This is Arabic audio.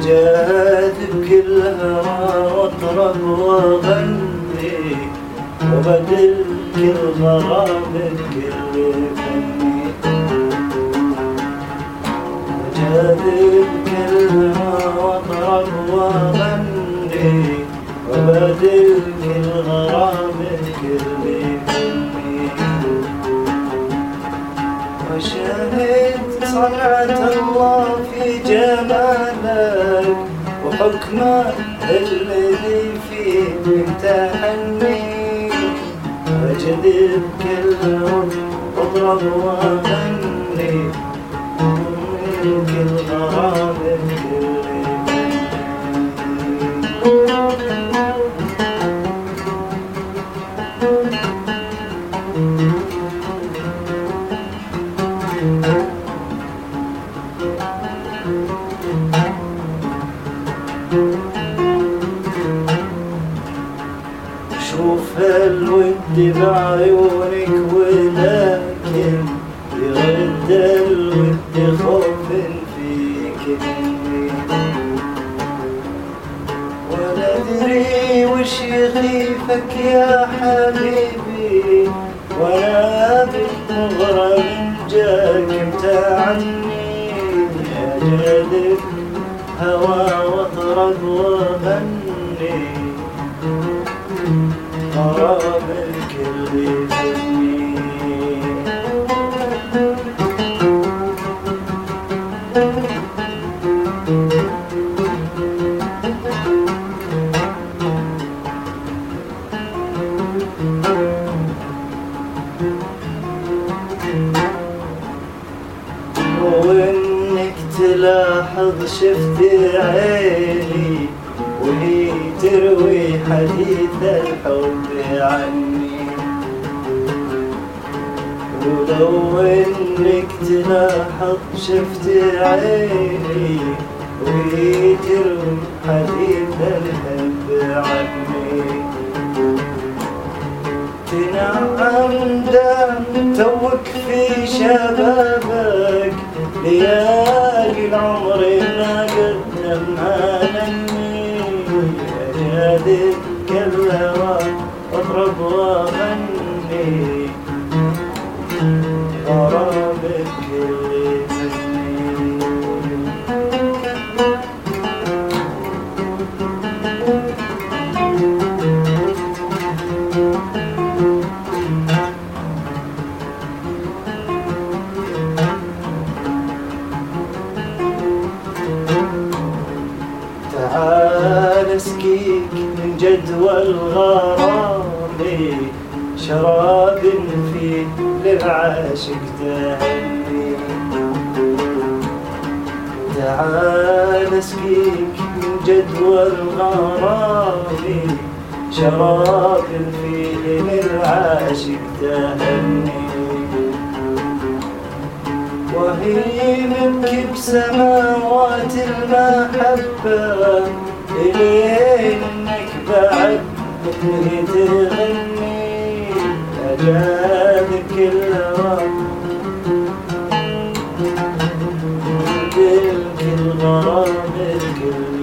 أجاد بكلها وأطرب واغني وبدل كل غرام بكل فني. أجاد بكلها وأطرب واغني وبدل وحكمه الذي فيه امتحني واجذب كل واضرب وغني كل غرام كل شوف الود بعيونك ولكن يرد الود خوف فيك ولا أدري وش يخيفك يا حبيبي ولا بالمغرب جاك امتعني يا جاذب هوى واطرب وغني. غرام الكل فني وإنك تلاحظ شفت عيني وهي تروي حديث الحب عني. ولو إنك تلاحظ شفت عيني وهي تروي حديث الحب عني. تنعم دام توك في شبابك ليالي العمر ما قدمها لني يا جاذب كالهوى واطرب وغني غرامك مني تعال اسقيك من جدوى الغرام شراب فيه للعاشق تهني تعال اسقيك من جدوى الغرام شراب فيه للعاشق تهني وهي منك بسماوات المحبة. لين انك بعد تبغي تغني اجانك كلها تلك الغرام الكل